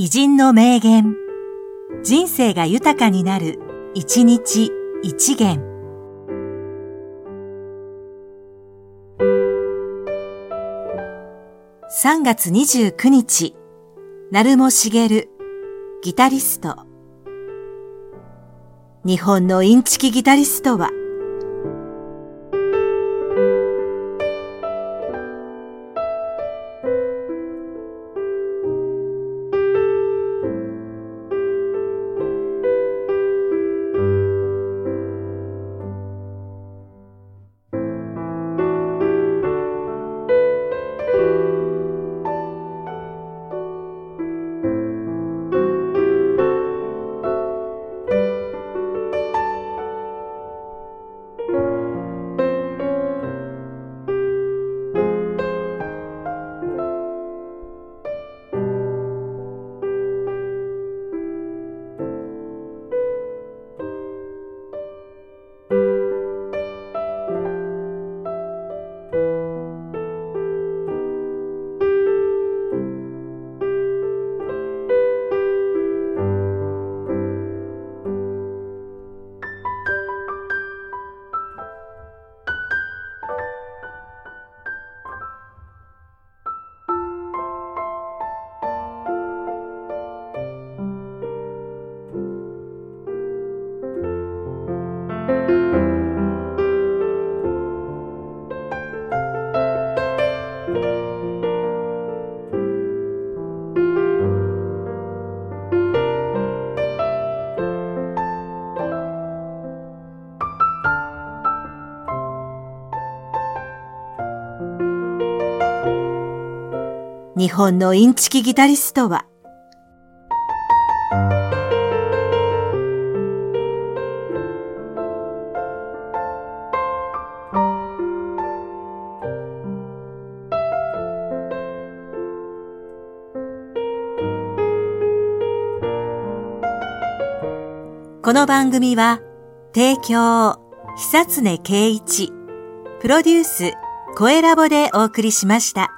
偉人の名言。人生が豊かになる、一日一元。3月29日、成茂茂、ギタリスト。日本のインチキギタリストは、日本のインチキギタリストは、この番組は、提供、久常圭一、プロデュース、声ラボでお送りしました。